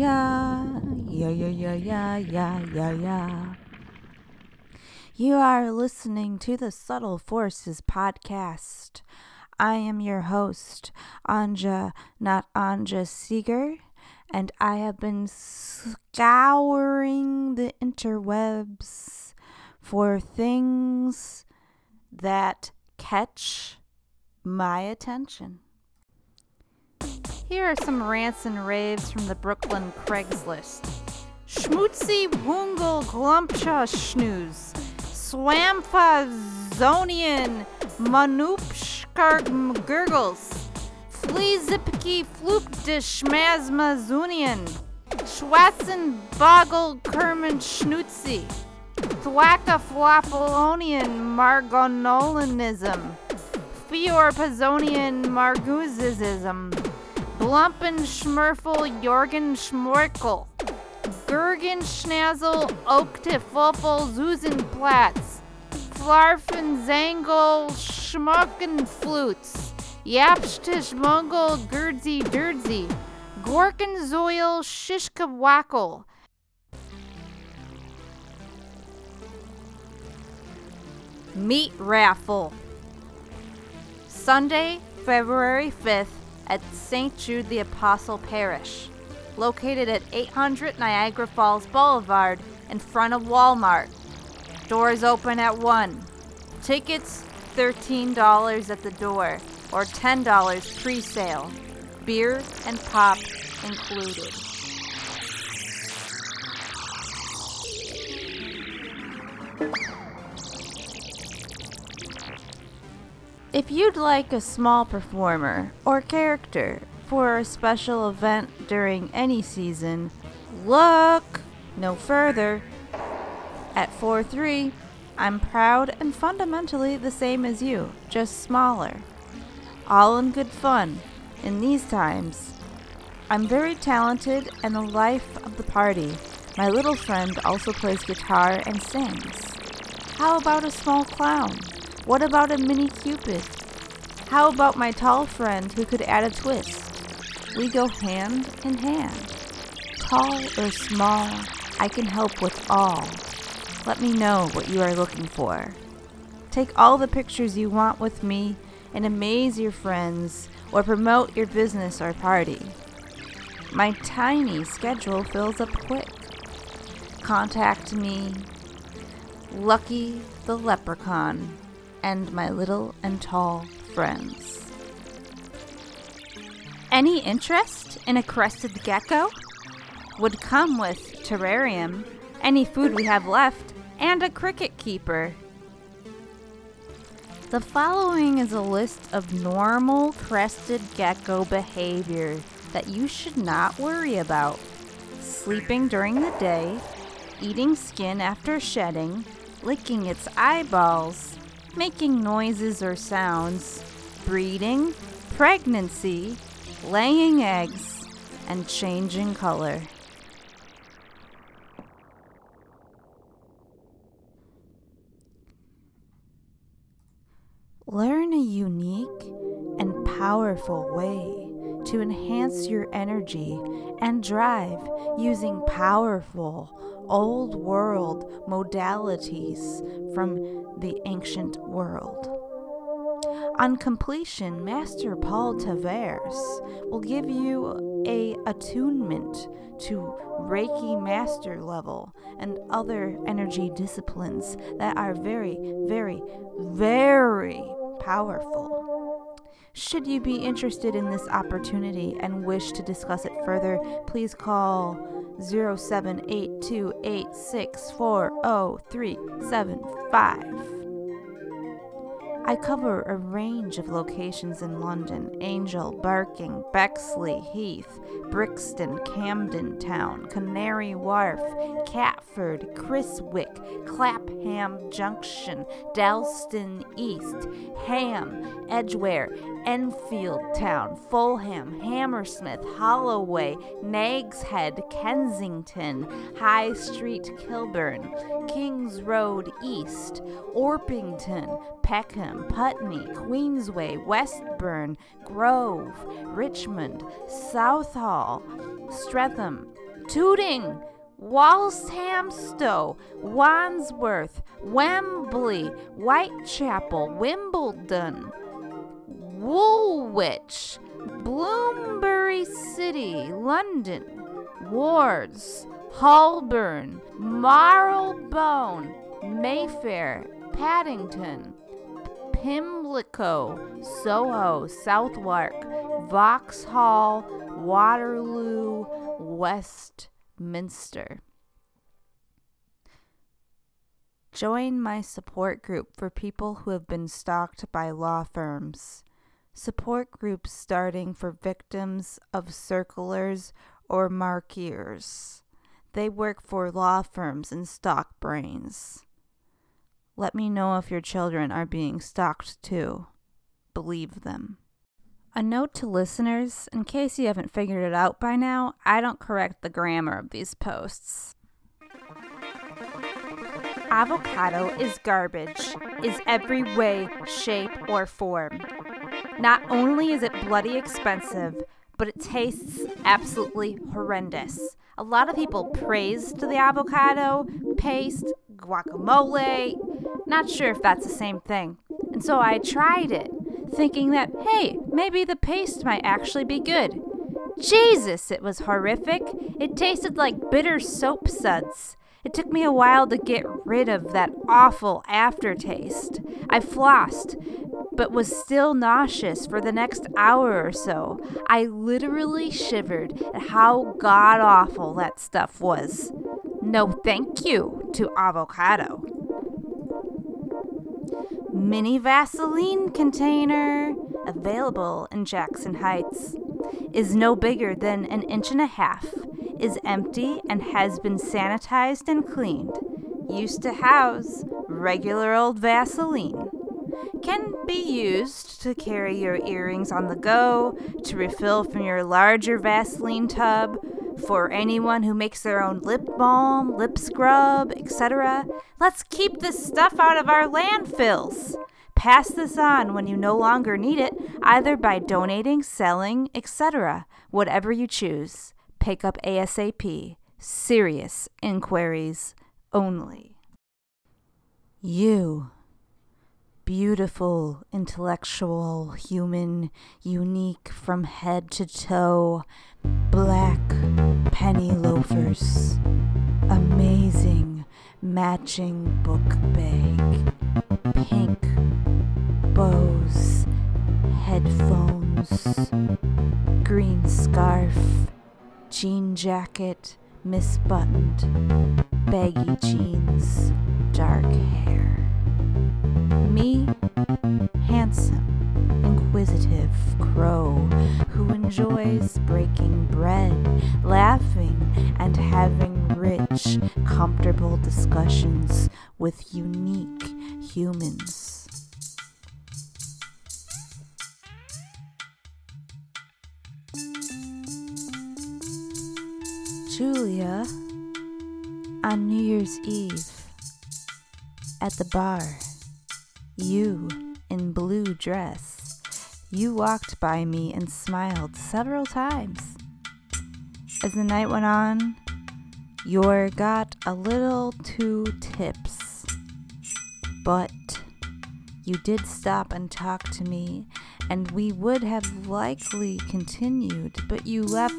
yeah, yeah, yeah. yeah, yeah, yeah, yeah. You are listening to the Subtle Forces podcast. I am your host, Anja, not Anja Seeger, and I have been scouring the interwebs for things that catch my attention. Here are some rants and raves from the Brooklyn Craigslist. Schmutzy Wungle Glumpcha Schnooze. Swampa Zonian Manupshkar Gurgles. Fleazipki Flukte Schmazma Zunian. Schwatzen Boggle Kerman Schnutzi. Thwacka Flapolonian Margonolanism. Fior Pazonian Marguzism. Blumpen Schmerfel Jorgen Schmorkel. Gergen Schnazel Okte Fuffel Zuzenplatz. Flarfen Zangel Schmucken Flutes. Yapstisch Mongol Gerdzi Zoil Shishka Wackel. Meat Raffle. Sunday, February 5th at St. Jude the Apostle Parish, located at 800 Niagara Falls Boulevard in front of Walmart. Doors open at 1. Tickets $13 at the door or $10 pre sale. Beer and pop included. If you'd like a small performer or character for a special event during any season, look no further. At 4 3, I'm proud and fundamentally the same as you, just smaller. All in good fun in these times. I'm very talented and the life of the party. My little friend also plays guitar and sings. How about a small clown? What about a mini cupid? How about my tall friend who could add a twist? We go hand in hand. Tall or small, I can help with all. Let me know what you are looking for. Take all the pictures you want with me and amaze your friends or promote your business or party. My tiny schedule fills up quick. Contact me, Lucky the Leprechaun, and my little and tall friends. Any interest in a crested gecko? Would come with terrarium, any food we have left, and a cricket keeper. The following is a list of normal crested gecko behavior that you should not worry about. Sleeping during the day, eating skin after shedding, licking its eyeballs, making noises or sounds, breeding, pregnancy, laying eggs, and changing color. Learn a unique and powerful way to enhance your energy and drive using powerful old world modalities from the ancient world. On completion, Master Paul Tavares will give you a attunement to Reiki master level and other energy disciplines that are very, very, very powerful. Should you be interested in this opportunity and wish to discuss it further, please call 0782864037. I cover a range of locations in London Angel, Barking, Bexley, Heath, Brixton, Camden Town, Canary Wharf, Catford, Chiswick, Clapham Junction, Dalston East, Ham, Edgware, Enfield Town, Fulham, Hammersmith, Holloway, Nags Head, Kensington, High Street, Kilburn, Kings Road East, Orpington, Peckham, Putney, Queensway, Westbourne, Grove, Richmond, Southall, Streatham, Tooting, Walthamstow, Wandsworth, Wembley, Whitechapel, Wimbledon, Woolwich, Bloomsbury City, London, Wards, Holborn, Marylebone, Mayfair, Paddington, Pimlico, Soho, Southwark, Vauxhall, Waterloo, Westminster. Join my support group for people who have been stalked by law firms. Support groups starting for victims of circlers or markeers. They work for law firms and stock brains. Let me know if your children are being stalked too. Believe them. A note to listeners in case you haven't figured it out by now, I don't correct the grammar of these posts. Avocado is garbage, is every way, shape, or form. Not only is it bloody expensive, but it tastes absolutely horrendous. A lot of people praised the avocado paste, guacamole. Not sure if that's the same thing. And so I tried it, thinking that, hey, maybe the paste might actually be good. Jesus, it was horrific. It tasted like bitter soap suds. It took me a while to get rid of that awful aftertaste. I flossed, but was still nauseous for the next hour or so. I literally shivered at how god awful that stuff was. No thank you to avocado. Mini Vaseline container, available in Jackson Heights, is no bigger than an inch and a half is empty and has been sanitized and cleaned. Used to house regular old Vaseline. Can be used to carry your earrings on the go, to refill from your larger Vaseline tub, for anyone who makes their own lip balm, lip scrub, etc. Let's keep this stuff out of our landfills. Pass this on when you no longer need it, either by donating, selling, etc., whatever you choose. Pick up ASAP. Serious inquiries only. You, beautiful, intellectual, human, unique from head to toe, black penny loafers, amazing matching book bag, pink bows, headphones, green scarf jean jacket, misbuttoned, baggy jeans, dark hair. Me, handsome, inquisitive crow who enjoys breaking bread, laughing, and having rich, comfortable discussions with unique humans. Julia on New Year's Eve at the bar. You in blue dress. You walked by me and smiled several times. As the night went on, your got a little too tips. But you did stop and talk to me, and we would have likely continued, but you left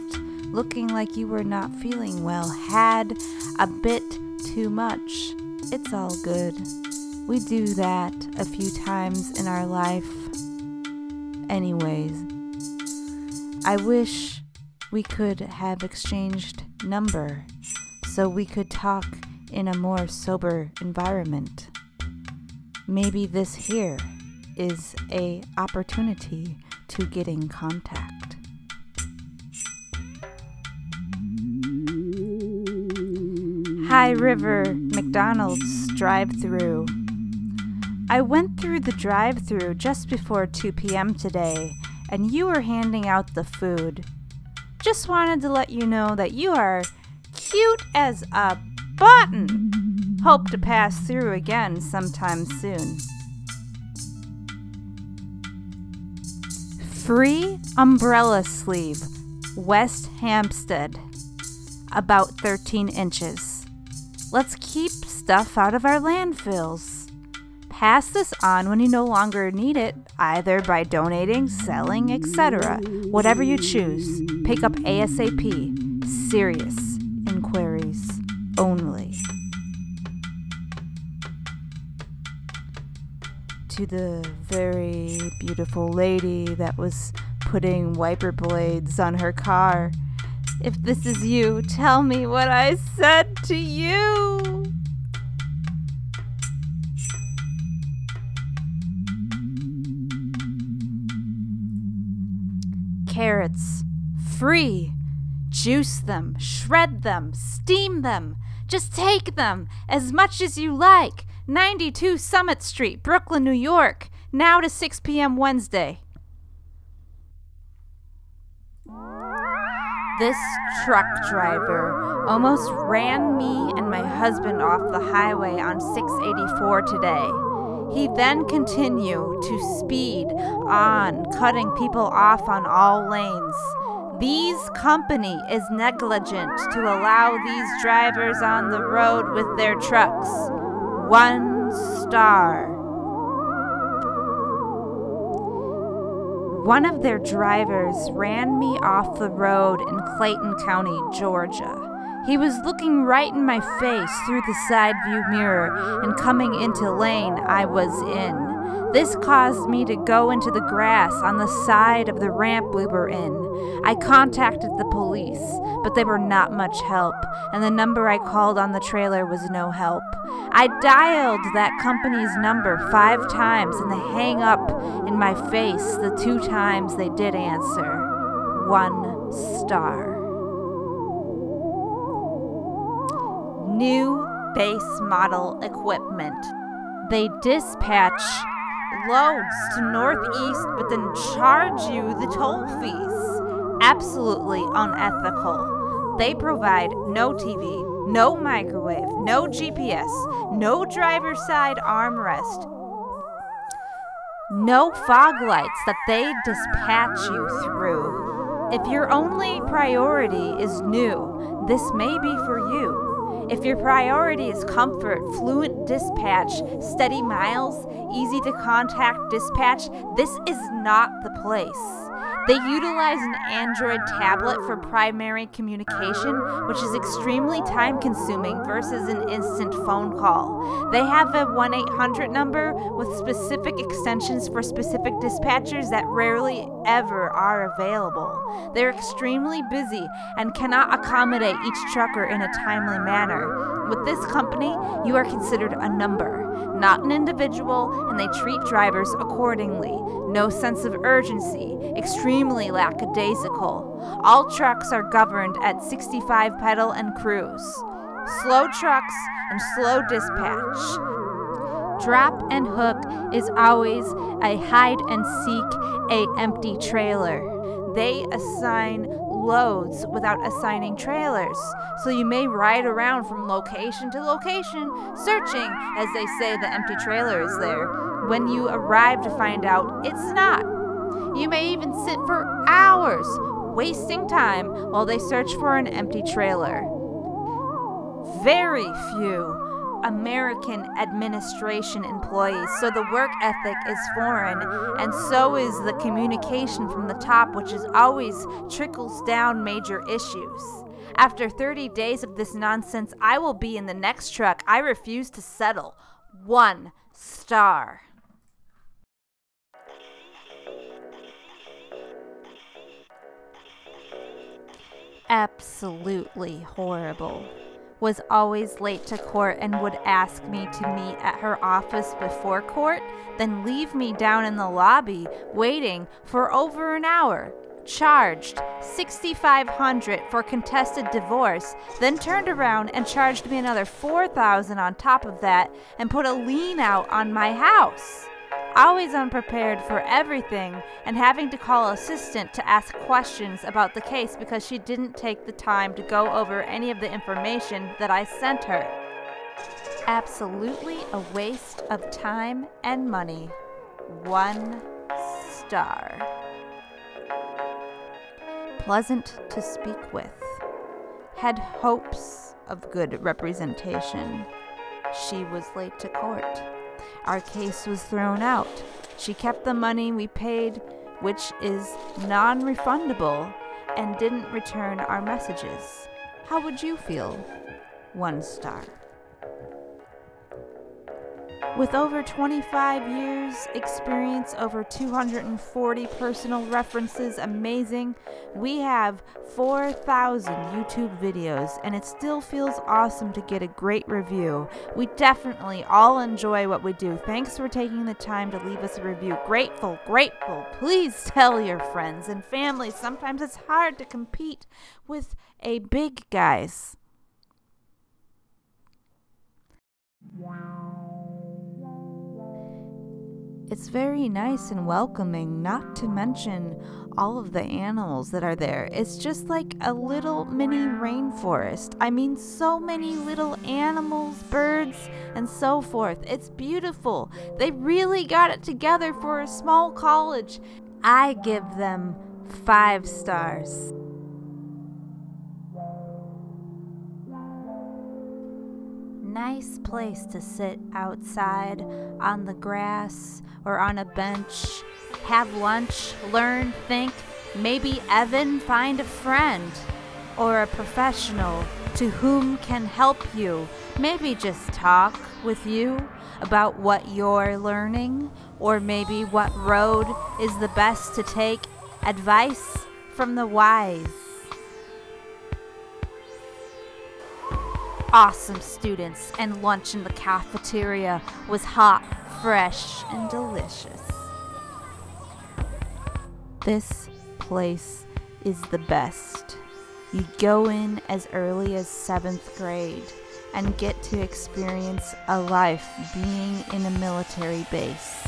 looking like you were not feeling well, had a bit too much. It's all good. We do that a few times in our life. Anyways, I wish we could have exchanged number so we could talk in a more sober environment. Maybe this here is a opportunity to get in contact. High River McDonald's drive through. I went through the drive through just before 2 p.m. today, and you were handing out the food. Just wanted to let you know that you are cute as a button. Hope to pass through again sometime soon. Free umbrella sleeve, West Hampstead. about 13 inches. Let's keep stuff out of our landfills. Pass this on when you no longer need it, either by donating, selling, etc. Whatever you choose, pick up ASAP. Serious inquiries only. To the very beautiful lady that was putting wiper blades on her car. If this is you, tell me what I said to you. Carrots. Free. Juice them, shred them, steam them. Just take them as much as you like. 92 Summit Street, Brooklyn, New York. Now to 6 p.m. Wednesday. This truck driver almost ran me and my husband off the highway on 684 today. He then continued to speed on, cutting people off on all lanes. These company is negligent to allow these drivers on the road with their trucks. One star. One of their drivers ran me off the road in Clayton County, Georgia. He was looking right in my face through the side view mirror and coming into lane I was in. This caused me to go into the grass on the side of the ramp we were in. I contacted the police, but they were not much help, and the number I called on the trailer was no help. I dialed that company's number five times and they hang up in my face the two times they did answer. One star. New base model equipment. They dispatch loads to Northeast, but then charge you the toll fees. Absolutely unethical. They provide no TV, no microwave, no GPS, no driver's side armrest, no fog lights that they dispatch you through. If your only priority is new, this may be for you. If your priority is comfort, fluent dispatch, steady miles, easy to contact dispatch, this is not the place. They utilize an Android tablet for primary communication, which is extremely time consuming versus an instant phone call. They have a 1 800 number with specific extensions for specific dispatchers that rarely ever are available. They're extremely busy and cannot accommodate each trucker in a timely manner. With this company, you are considered a number, not an individual, and they treat drivers accordingly. No sense of urgency, extremely lackadaisical. All trucks are governed at 65 pedal and cruise. Slow trucks and slow dispatch. Drop and hook is always a hide and seek a empty trailer. They assign loads without assigning trailers. So you may ride around from location to location, searching, as they say the empty trailer is there, when you arrive to find out it's not. You may even sit for hours, wasting time while they search for an empty trailer. Very few American administration employees, so the work ethic is foreign, and so is the communication from the top, which is always trickles down major issues. After 30 days of this nonsense, I will be in the next truck. I refuse to settle. One star. Absolutely horrible was always late to court and would ask me to meet at her office before court, then leave me down in the lobby waiting for over an hour. Charged 6500 for contested divorce, then turned around and charged me another 4000 on top of that and put a lien out on my house always unprepared for everything and having to call assistant to ask questions about the case because she didn't take the time to go over any of the information that I sent her. Absolutely a waste of time and money. One star. Pleasant to speak with. had hopes of good representation. She was late to court. Our case was thrown out. She kept the money we paid, which is non refundable, and didn't return our messages. How would you feel? One star. With over 25 years experience, over 240 personal references, amazing, we have 4,000 YouTube videos, and it still feels awesome to get a great review. We definitely all enjoy what we do. Thanks for taking the time to leave us a review. Grateful, grateful. Please tell your friends and family. Sometimes it's hard to compete with a big guys. It's very nice and welcoming, not to mention all of the animals that are there. It's just like a little mini rainforest. I mean, so many little animals, birds, and so forth. It's beautiful. They really got it together for a small college. I give them five stars. Nice place to sit outside on the grass or on a bench, have lunch, learn, think, maybe Evan find a friend or a professional to whom can help you. Maybe just talk with you about what you're learning or maybe what road is the best to take. Advice from the wise. Awesome students, and lunch in the cafeteria was hot, fresh, and delicious. This place is the best. You go in as early as seventh grade and get to experience a life being in a military base.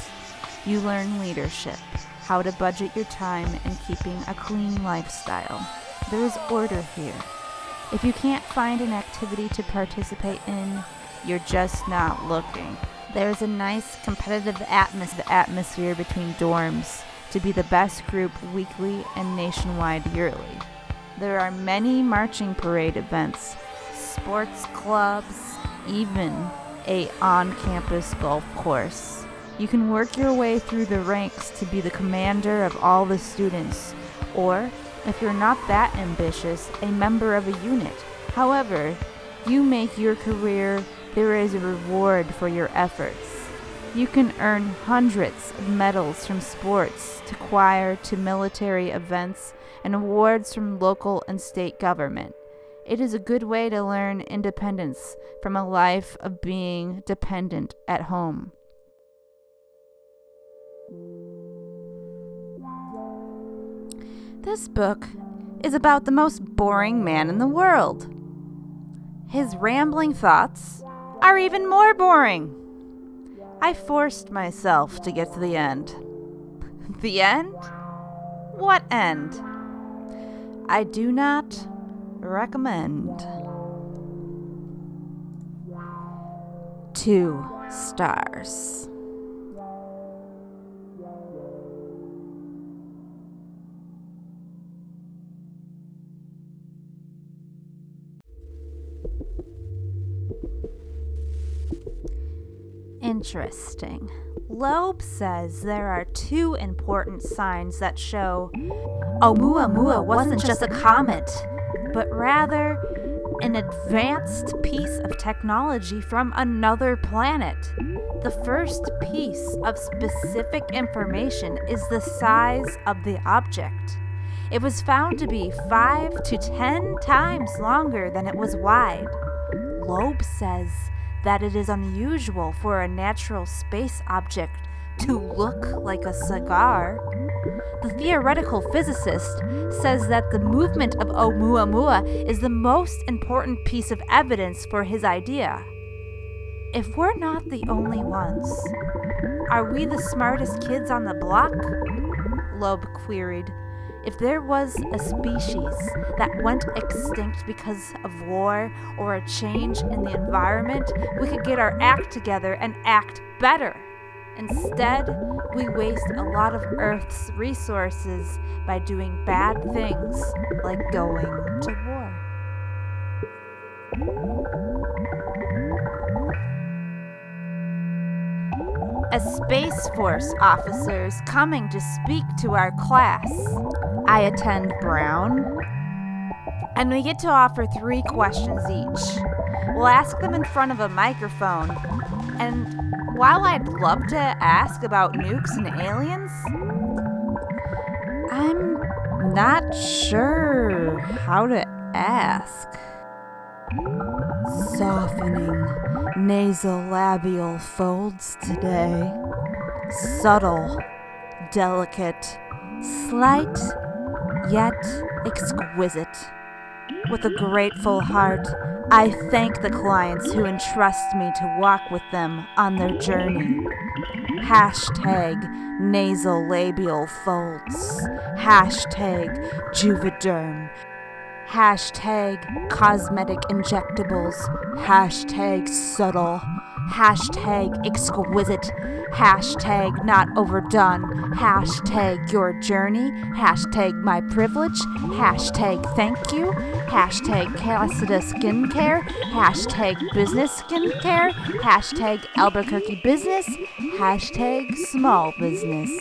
You learn leadership, how to budget your time, and keeping a clean lifestyle. There is order here if you can't find an activity to participate in, you're just not looking. There's a nice competitive atmos- atmosphere between dorms to be the best group weekly and nationwide yearly. There are many marching parade events, sports clubs, even a on-campus golf course. You can work your way through the ranks to be the commander of all the students, or if you're not that ambitious, a member of a unit. However, you make your career, there is a reward for your efforts. You can earn hundreds of medals from sports to choir to military events and awards from local and state government. It is a good way to learn independence from a life of being dependent at home. This book is about the most boring man in the world. His rambling thoughts are even more boring. I forced myself to get to the end. The end? What end? I do not recommend. Two stars. Interesting. Loeb says there are two important signs that show oh, Oumuamua wasn't just a comet, but rather an advanced piece of technology from another planet. The first piece of specific information is the size of the object. It was found to be 5 to 10 times longer than it was wide. Loeb says that it is unusual for a natural space object to look like a cigar. The theoretical physicist says that the movement of Oumuamua is the most important piece of evidence for his idea. If we're not the only ones, are we the smartest kids on the block? Loeb queried. If there was a species that went extinct because of war or a change in the environment, we could get our act together and act better. Instead, we waste a lot of Earth's resources by doing bad things like going to as Space Force officers coming to speak to our class. I attend Brown, and we get to offer three questions each. We'll ask them in front of a microphone, and while I'd love to ask about nukes and aliens, I'm not sure how to ask. Softening nasolabial folds today. Subtle, delicate, slight, yet exquisite. With a grateful heart, I thank the clients who entrust me to walk with them on their journey. Hashtag nasolabial folds. Hashtag Juvederm. Hashtag cosmetic injectables. Hashtag subtle. Hashtag exquisite. Hashtag not overdone. Hashtag your journey. Hashtag my privilege. Hashtag thank you. Hashtag Cassida skincare. Hashtag business skincare. Hashtag Albuquerque business. Hashtag small business.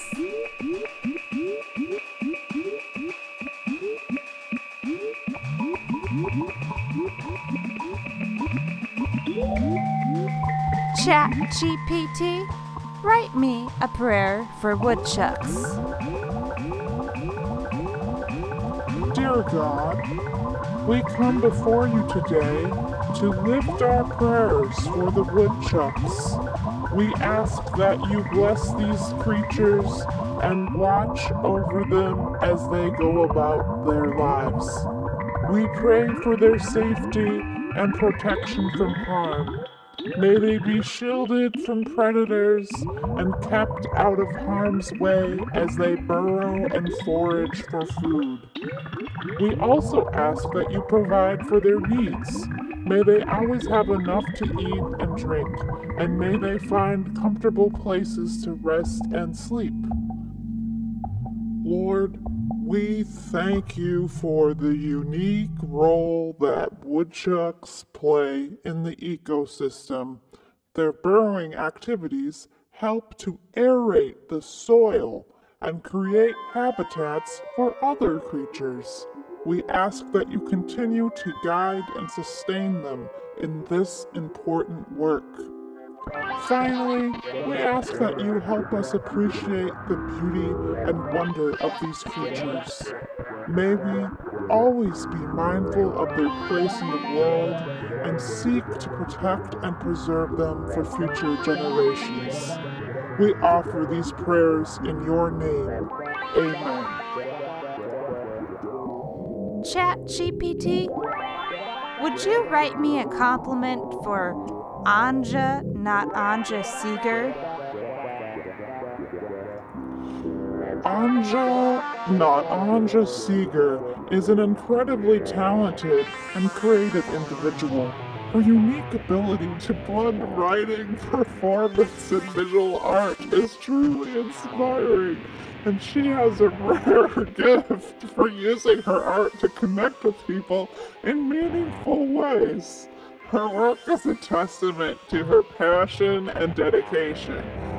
Chat GPT, write me a prayer for woodchucks. Dear God, we come before you today to lift our prayers for the woodchucks. We ask that you bless these creatures and watch over them as they go about their lives. We pray for their safety and protection from harm. May they be shielded from predators and kept out of harm's way as they burrow and forage for food. We also ask that you provide for their needs. May they always have enough to eat and drink, and may they find comfortable places to rest and sleep. Lord, we thank you for the unique role that woodchucks play in the ecosystem. Their burrowing activities help to aerate the soil and create habitats for other creatures. We ask that you continue to guide and sustain them in this important work. Finally, we ask that you help us appreciate the beauty and wonder of these creatures. May we always be mindful of their place in the world and seek to protect and preserve them for future generations. We offer these prayers in your name. Amen. Chat GPT, would you write me a compliment for Anja, not Anja Seeger? Anja, not Anja Seeger, is an incredibly talented and creative individual. Her unique ability to blend writing, performance, and visual art is truly inspiring, and she has a rare gift for using her art to connect with people in meaningful ways. Her work is a testament to her passion and dedication,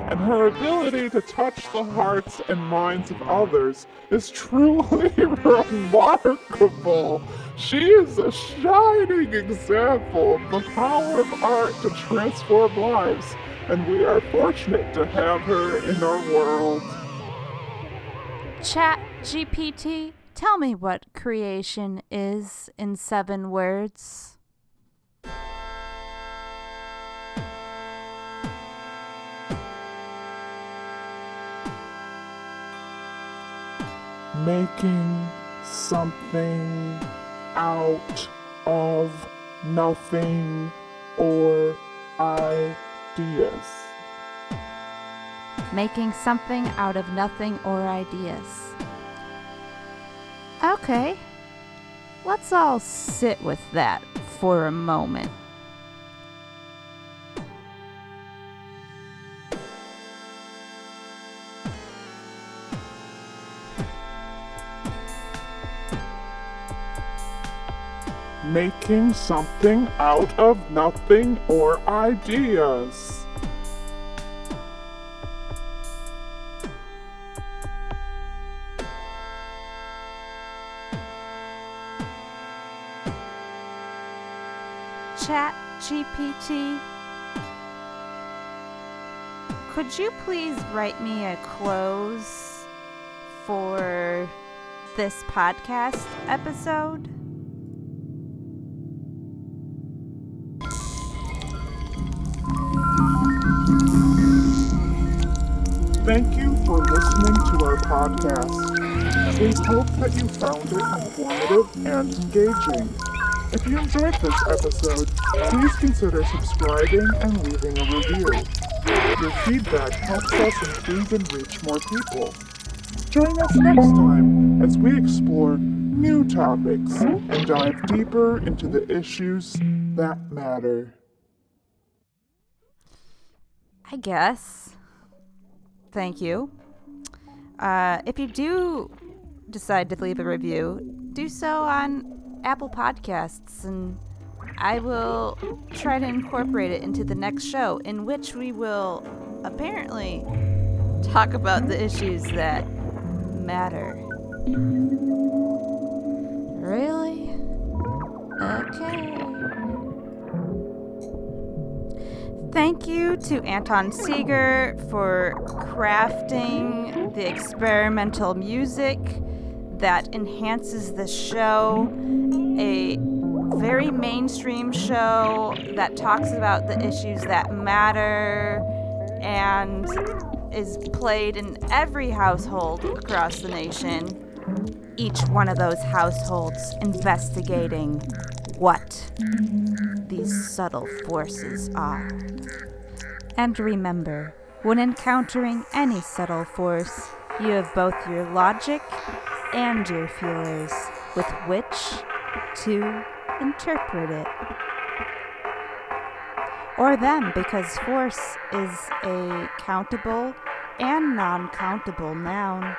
and her ability to touch the hearts and minds of others is truly remarkable. She is a shining example of the power of art to transform lives, and we are fortunate to have her in our world. Chat GPT, tell me what creation is in seven words. Making something out of nothing or ideas. Making something out of nothing or ideas. Okay, let's all sit with that for a moment. making something out of nothing or ideas. GPT, could you please write me a close for this podcast episode? Thank you for listening to our podcast. We hope that you found it informative and engaging. If you enjoyed this episode, please consider subscribing and leaving a review. Your feedback helps us improve and reach more people. Join us next time as we explore new topics and dive deeper into the issues that matter. I guess. Thank you. Uh, if you do decide to leave a review, do so on Apple Podcasts, and I will try to incorporate it into the next show, in which we will apparently talk about the issues that matter. Really? Okay. Thank you to Anton Seeger for crafting the experimental music that enhances the show. A very mainstream show that talks about the issues that matter and is played in every household across the nation. Each one of those households investigating what these subtle forces are. And remember, when encountering any subtle force, you have both your logic and your feelers with which to interpret it. Or them, because force is a countable and non countable noun.